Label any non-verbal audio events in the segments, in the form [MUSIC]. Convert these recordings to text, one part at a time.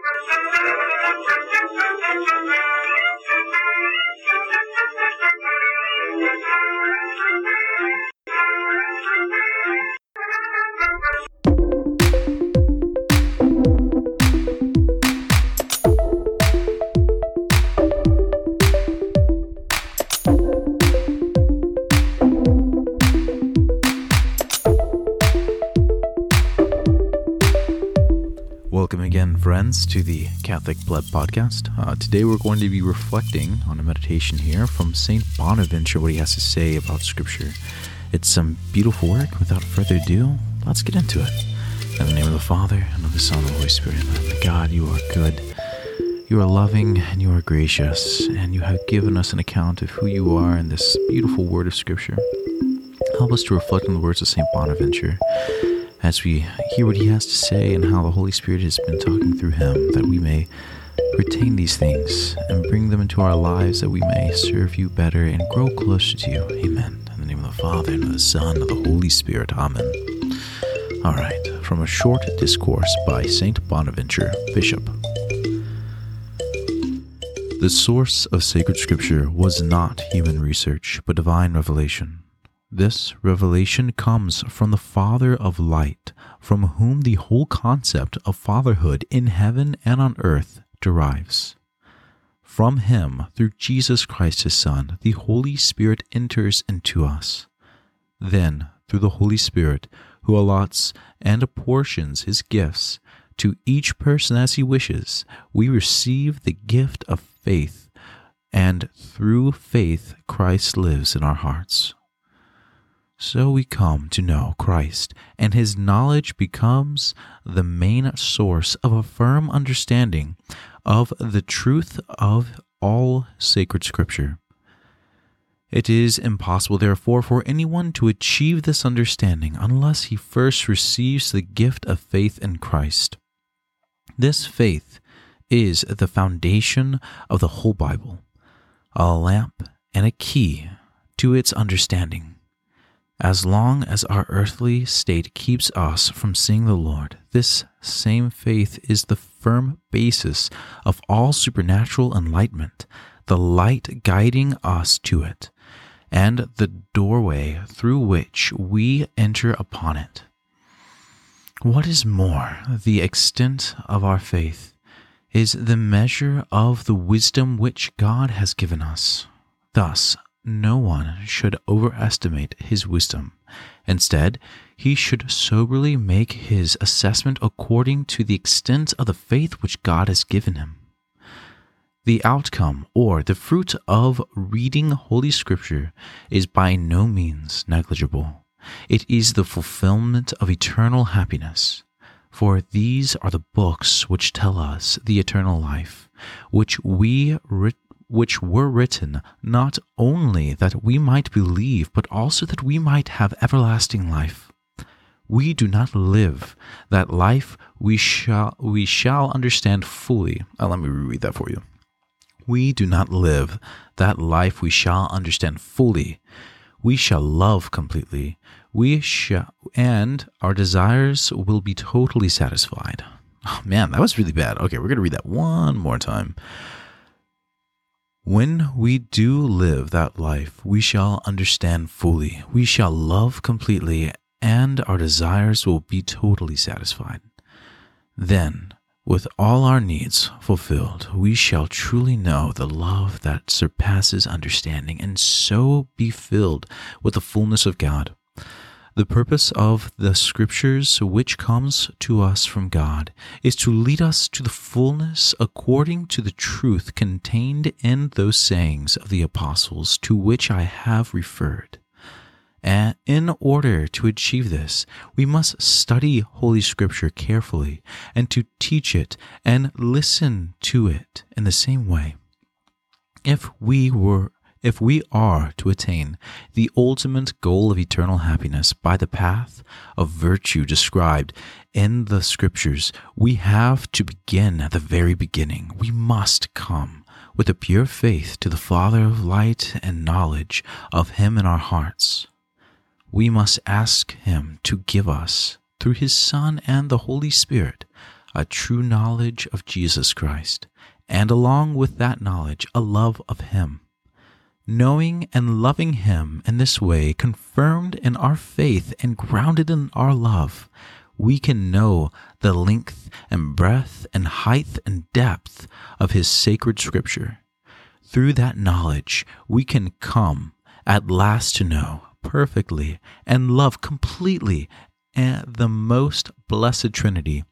Thank you. Friends, to the Catholic Pleb Podcast. Uh, today we're going to be reflecting on a meditation here from St. Bonaventure, what he has to say about Scripture. It's some beautiful work. Without further ado, let's get into it. In the name of the Father, and of the Son, and of the Holy Spirit. God, you are good. You are loving and you are gracious, and you have given us an account of who you are in this beautiful word of Scripture. Help us to reflect on the words of St. Bonaventure as we hear what he has to say and how the Holy Spirit has been talking through him, that we may retain these things and bring them into our lives, that we may serve you better and grow closer to you. Amen. In the name of the Father, and of the Son, and of the Holy Spirit. Amen. All right, from a short discourse by Saint Bonaventure, Bishop. The source of sacred scripture was not human research, but divine revelation. This revelation comes from the Father of light, from whom the whole concept of fatherhood in heaven and on earth derives. From him, through Jesus Christ his Son, the Holy Spirit enters into us. Then, through the Holy Spirit, who allots and apportions his gifts to each person as he wishes, we receive the gift of faith, and through faith Christ lives in our hearts. So we come to know Christ, and his knowledge becomes the main source of a firm understanding of the truth of all sacred scripture. It is impossible, therefore, for anyone to achieve this understanding unless he first receives the gift of faith in Christ. This faith is the foundation of the whole Bible, a lamp and a key to its understanding. As long as our earthly state keeps us from seeing the Lord, this same faith is the firm basis of all supernatural enlightenment, the light guiding us to it, and the doorway through which we enter upon it. What is more, the extent of our faith is the measure of the wisdom which God has given us. Thus, no one should overestimate his wisdom. Instead, he should soberly make his assessment according to the extent of the faith which God has given him. The outcome or the fruit of reading Holy Scripture is by no means negligible. It is the fulfillment of eternal happiness. For these are the books which tell us the eternal life, which we which were written not only that we might believe, but also that we might have everlasting life. We do not live that life we shall we shall understand fully. Uh, let me reread that for you. We do not live that life we shall understand fully. We shall love completely. We shall, and our desires will be totally satisfied. Oh man, that was really bad. Okay, we're to read that one more time. When we do live that life, we shall understand fully, we shall love completely, and our desires will be totally satisfied. Then, with all our needs fulfilled, we shall truly know the love that surpasses understanding, and so be filled with the fullness of God. The purpose of the scriptures which comes to us from God is to lead us to the fullness according to the truth contained in those sayings of the apostles to which I have referred. And in order to achieve this, we must study Holy Scripture carefully and to teach it and listen to it in the same way. If we were if we are to attain the ultimate goal of eternal happiness by the path of virtue described in the scriptures, we have to begin at the very beginning. We must come with a pure faith to the Father of light and knowledge of Him in our hearts. We must ask Him to give us, through His Son and the Holy Spirit, a true knowledge of Jesus Christ, and along with that knowledge, a love of Him. Knowing and loving Him in this way, confirmed in our faith and grounded in our love, we can know the length and breadth and height and depth of His sacred Scripture. Through that knowledge, we can come at last to know perfectly and love completely and the most blessed Trinity,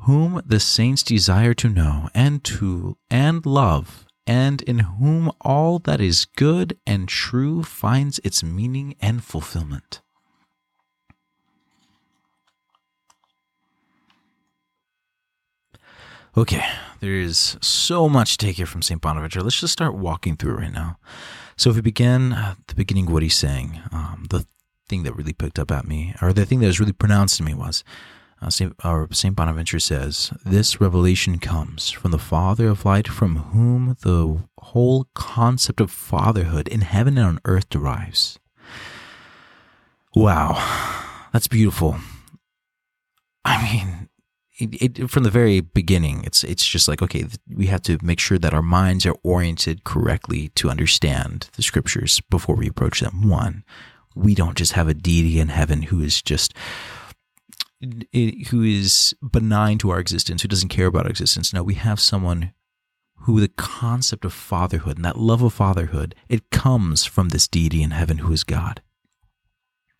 whom the saints desire to know and to and love, and in whom all that is good and true finds its meaning and fulfillment. Okay, there is so much to take here from St. Bonaventure. Let's just start walking through it right now. So, if we begin at the beginning what he's saying, um, the thing that really picked up at me, or the thing that was really pronounced to me, was uh, Saint, Saint Bonaventure says, "This revelation comes from the Father of Light, from whom the whole concept of fatherhood in heaven and on earth derives." Wow, that's beautiful. I mean, it, it, from the very beginning, it's it's just like okay, we have to make sure that our minds are oriented correctly to understand the scriptures before we approach them. One, we don't just have a deity in heaven who is just who is benign to our existence, who doesn't care about our existence. No, we have someone who the concept of fatherhood and that love of fatherhood it comes from this deity in heaven who is God.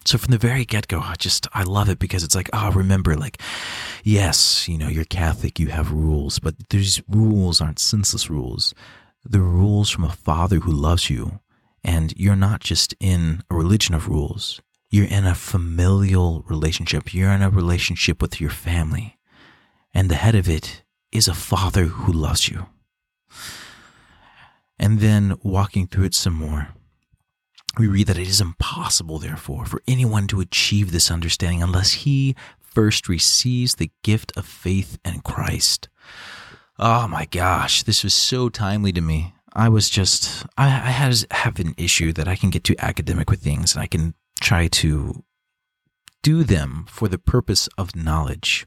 So from the very get go, I just, I love it because it's like, oh, remember, like, yes, you know, you're Catholic, you have rules, but these rules aren't senseless rules. They're rules from a father who loves you. And you're not just in a religion of rules, you're in a familial relationship. You're in a relationship with your family. And the head of it is a father who loves you. And then walking through it some more we read that it is impossible, therefore, for anyone to achieve this understanding unless he first receives the gift of faith in Christ. Oh my gosh, this was so timely to me. I was just, I, I had, have an issue that I can get too academic with things and I can try to do them for the purpose of knowledge.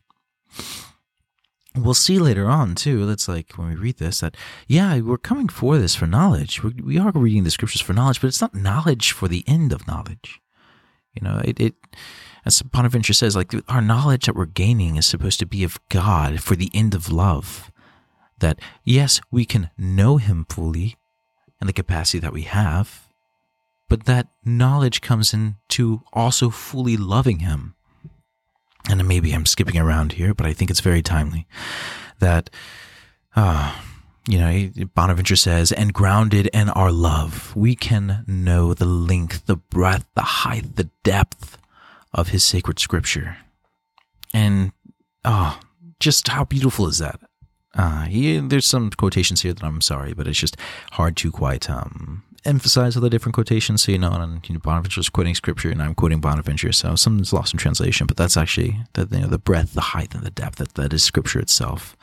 We'll see later on too. That's like when we read this that yeah we're coming for this for knowledge. We're, we are reading the scriptures for knowledge but it's not knowledge for the end of knowledge. You know it, it as bonaventure says like our knowledge that we're gaining is supposed to be of god for the end of love. That yes we can know him fully in the capacity that we have but that knowledge comes into also fully loving him and maybe I'm skipping around here, but I think it's very timely that, uh, you know, Bonaventure says, and grounded in our love, we can know the length, the breadth, the height, the depth of his sacred scripture. And, oh, just how beautiful is that? Uh, he, there's some quotations here that I'm sorry, but it's just hard to quite um, emphasize all the different quotations. So, you know, and you know, Bonaventure's quoting scripture and I'm quoting Bonaventure. So something's lost in translation, but that's actually the, you know, the breadth, the height, and the depth that, that is scripture itself.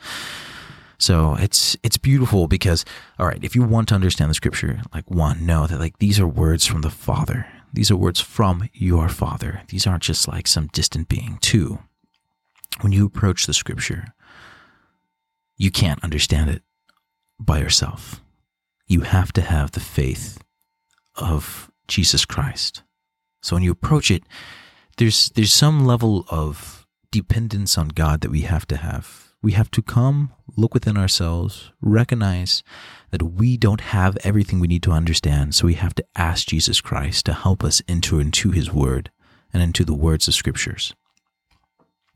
So it's it's beautiful because all right, if you want to understand the scripture, like one, know that like these are words from the Father. These are words from your Father. These aren't just like some distant being. Two, when you approach the scripture, you can't understand it by yourself you have to have the faith of Jesus Christ. So when you approach it, there's there's some level of dependence on God that we have to have. We have to come, look within ourselves, recognize that we don't have everything we need to understand. So we have to ask Jesus Christ to help us enter into his word and into the words of scriptures.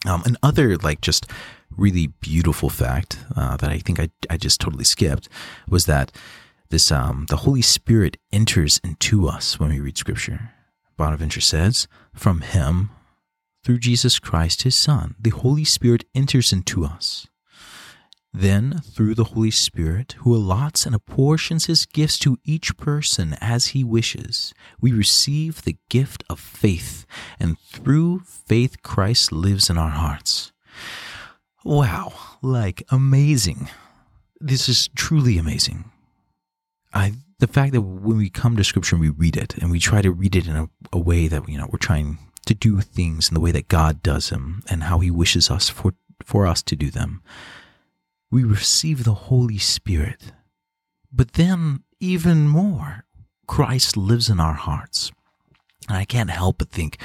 Um, another like just really beautiful fact uh, that I think I, I just totally skipped was that this um, the Holy Spirit enters into us when we read Scripture. Bonaventure says, "From Him, through Jesus Christ, His Son, the Holy Spirit enters into us." Then, through the Holy Spirit, who allots and apportions his gifts to each person as he wishes, we receive the gift of faith, and through faith, Christ lives in our hearts. Wow, like amazing. This is truly amazing. I the fact that when we come to scripture and we read it and we try to read it in a, a way that you know we're trying to do things in the way that God does them and how he wishes us for for us to do them. We receive the Holy Spirit. But then, even more, Christ lives in our hearts. And I can't help but think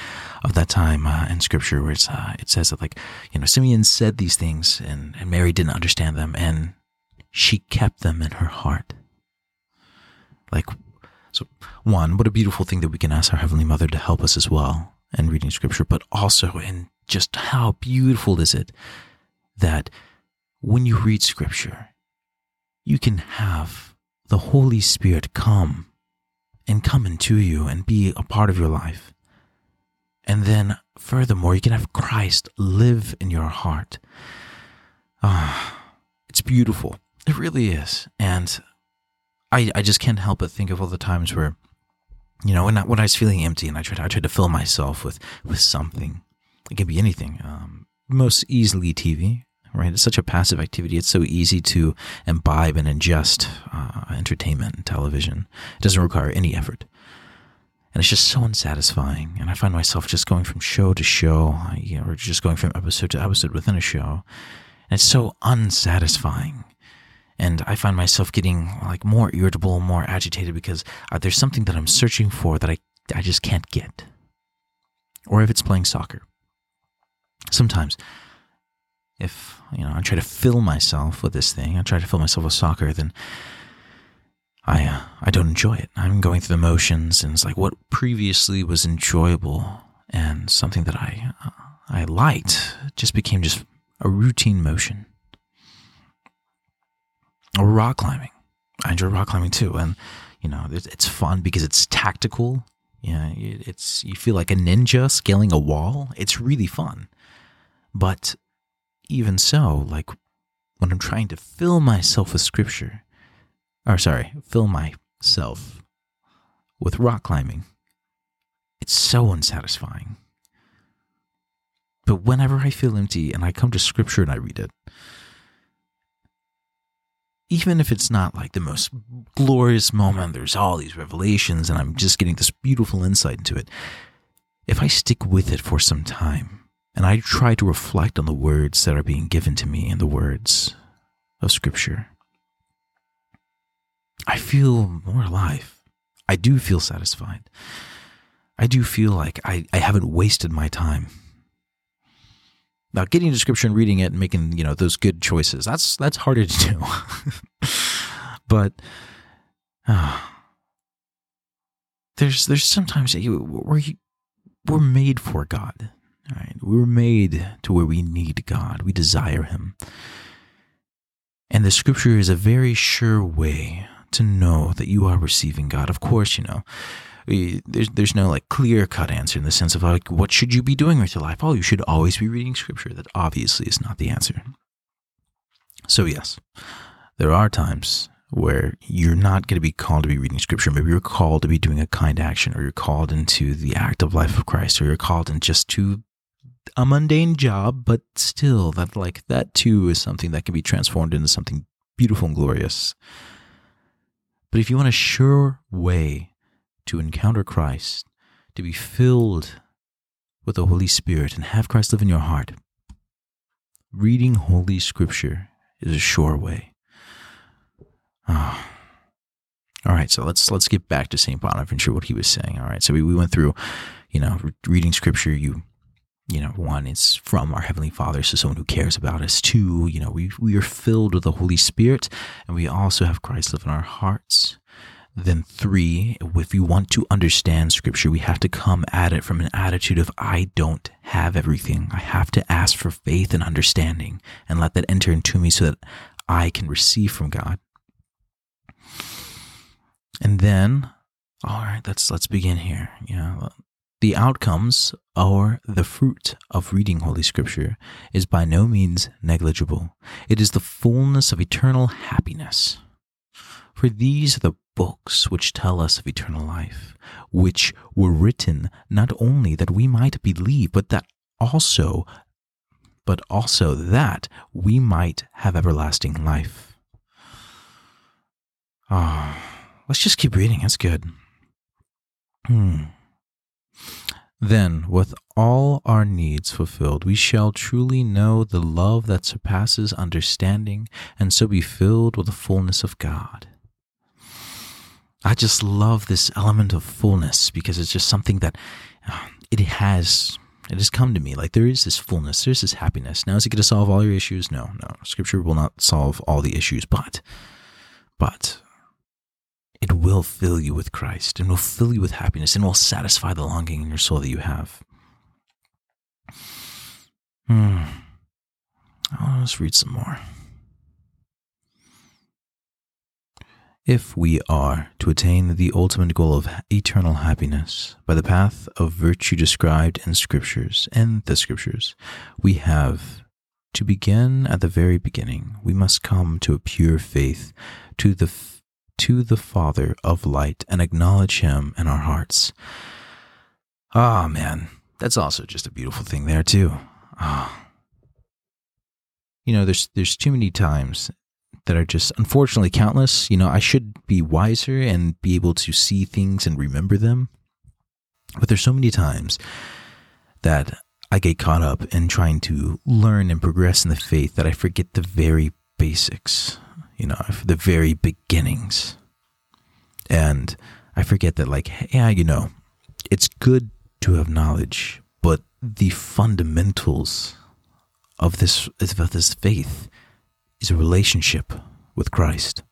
of that time uh, in Scripture where uh, it says that, like, you know, Simeon said these things and, and Mary didn't understand them, and she kept them in her heart. Like, so one, what a beautiful thing that we can ask our Heavenly Mother to help us as well in reading Scripture, but also in just how beautiful is it that when you read Scripture, you can have the Holy Spirit come and come into you and be a part of your life. And then, furthermore, you can have Christ live in your heart. Ah, it's beautiful. It really is. And I, I just can't help but think of all the times where, you know, when I, when I was feeling empty and I tried, I tried to fill myself with, with something. It can be anything. Um, most easily TV, right? It's such a passive activity. It's so easy to imbibe and ingest uh, entertainment and television. It doesn't require any effort. And it's just so unsatisfying. And I find myself just going from show to show, you know, or just going from episode to episode within a show. And it's so unsatisfying. And I find myself getting like more irritable, more agitated because uh, there's something that I'm searching for that I, I just can't get. Or if it's playing soccer. Sometimes if you know I try to fill myself with this thing, I try to fill myself with soccer, then I uh, I don't enjoy it. I'm going through the motions, and it's like what previously was enjoyable and something that I uh, I liked just became just a routine motion. Or rock climbing. I enjoy rock climbing too, and you know it's fun because it's tactical. Yeah, it's you feel like a ninja scaling a wall. It's really fun, but even so, like when I'm trying to fill myself with scripture, or sorry, fill myself with rock climbing, it's so unsatisfying. But whenever I feel empty and I come to scripture and I read it, even if it's not like the most glorious moment, there's all these revelations and I'm just getting this beautiful insight into it. If I stick with it for some time, and I try to reflect on the words that are being given to me in the words of Scripture. I feel more alive. I do feel satisfied. I do feel like I, I haven't wasted my time. Now, getting Scripture and reading it and making you know those good choices that's that's harder to do. [LAUGHS] but uh, [SIGHS] there's there's sometimes you, we're made for God. Right? We were made to where we need God. We desire Him. And the scripture is a very sure way to know that you are receiving God. Of course, you know, there's there's no like clear cut answer in the sense of like what should you be doing with your life? Oh, you should always be reading scripture. That obviously is not the answer. So yes, there are times where you're not going to be called to be reading scripture. Maybe you're called to be doing a kind action, or you're called into the active life of Christ, or you're called in just to a mundane job, but still, that like that too is something that can be transformed into something beautiful and glorious. But if you want a sure way to encounter Christ, to be filled with the Holy Spirit and have Christ live in your heart, reading Holy Scripture is a sure way. Oh. All right, so let's let's get back to Saint Bonaventure, what he was saying. All right, so we, we went through, you know, reading Scripture. You you know, one, it's from our Heavenly Father, so someone who cares about us. Two, you know, we, we are filled with the Holy Spirit, and we also have Christ live in our hearts. Then three, if we want to understand Scripture, we have to come at it from an attitude of, I don't have everything. I have to ask for faith and understanding and let that enter into me so that I can receive from God. And then, all right, let's let's begin here. Know, the outcomes or the fruit of reading Holy Scripture is by no means negligible. It is the fullness of eternal happiness. For these are the books which tell us of eternal life, which were written not only that we might believe, but that also but also that we might have everlasting life. Ah, oh, let's just keep reading. That's good. Hmm. Then, with all our needs fulfilled, we shall truly know the love that surpasses understanding, and so be filled with the fullness of God. I just love this element of fullness because it's just something that uh, it has it has come to me. Like there is this fullness, there's this happiness. Now, is it going to solve all your issues? No, no. Scripture will not solve all the issues, but, but it will fill you with Christ and will fill you with happiness and will satisfy the longing in your soul that you have. Hmm. let's read some more. If we are to attain the ultimate goal of eternal happiness by the path of virtue described in scriptures and the scriptures, we have to begin at the very beginning. We must come to a pure faith, to the to the Father of light, and acknowledge Him in our hearts. Ah, oh, man, that's also just a beautiful thing there too. Ah. Oh. You know, there's there's too many times that are just unfortunately countless. You know, I should be wiser and be able to see things and remember them. But there's so many times that I get caught up in trying to learn and progress in the faith that I forget the very basics, you know, the very beginnings. And I forget that, like, yeah, you know, it's good to have knowledge, but the fundamentals of this of this faith is a relationship with Christ.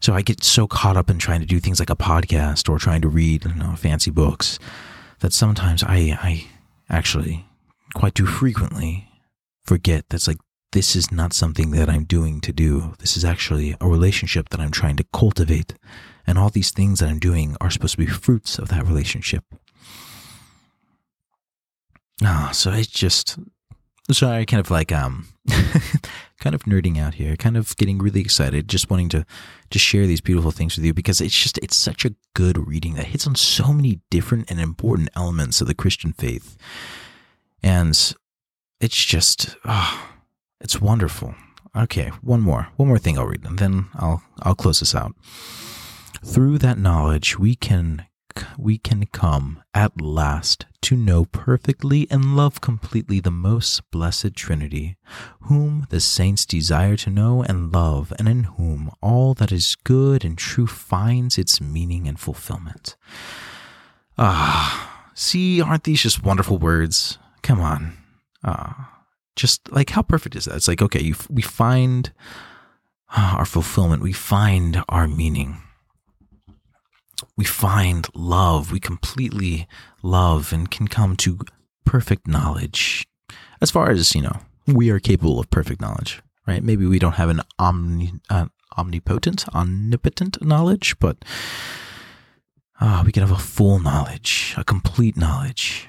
So I get so caught up in trying to do things like a podcast or trying to read you know, fancy books that sometimes I, I actually quite too frequently forget that's like this is not something that I'm doing to do. This is actually a relationship that I'm trying to cultivate. And all these things that I'm doing are supposed to be fruits of that relationship. Ah, so it's just sorry, kind of like um, [LAUGHS] kind of nerding out here, kind of getting really excited, just wanting to to share these beautiful things with you because it's just it's such a good reading that hits on so many different and important elements of the Christian faith, and it's just oh, it's wonderful. Okay, one more, one more thing I'll read, and then I'll I'll close this out. Through that knowledge, we can we can come at last to know perfectly and love completely the most blessed Trinity, whom the saints desire to know and love, and in whom all that is good and true finds its meaning and fulfillment. Ah, see, aren't these just wonderful words? Come on. Ah, just like how perfect is that? It's like, okay, you, we find our fulfillment, we find our meaning we find love, we completely love and can come to perfect knowledge. As far as, you know, we are capable of perfect knowledge, right? Maybe we don't have an omni, uh, omnipotent, omnipotent knowledge, but uh, we can have a full knowledge, a complete knowledge.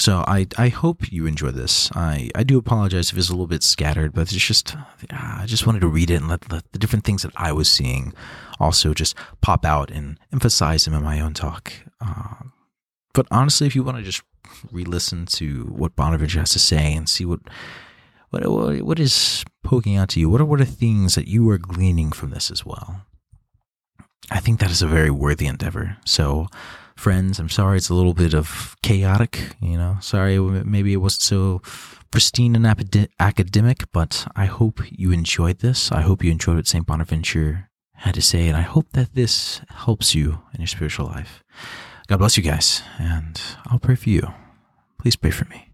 So I, I hope you enjoy this. I, I do apologize if it's a little bit scattered, but it's just I just wanted to read it and let, let the different things that I was seeing also just pop out and emphasize them in my own talk. Uh, but honestly, if you want to just re-listen to what Bonaventure has to say and see what what what is poking out to you, what are what are things that you are gleaning from this as well? I think that is a very worthy endeavor. So friends. I'm sorry it's a little bit of chaotic, you know. Sorry, maybe it wasn't so pristine and academic, but I hope you enjoyed this. I hope you enjoyed what St. Bonaventure had to say, and I hope that this helps you in your spiritual life. God bless you guys, and I'll pray for you. Please pray for me.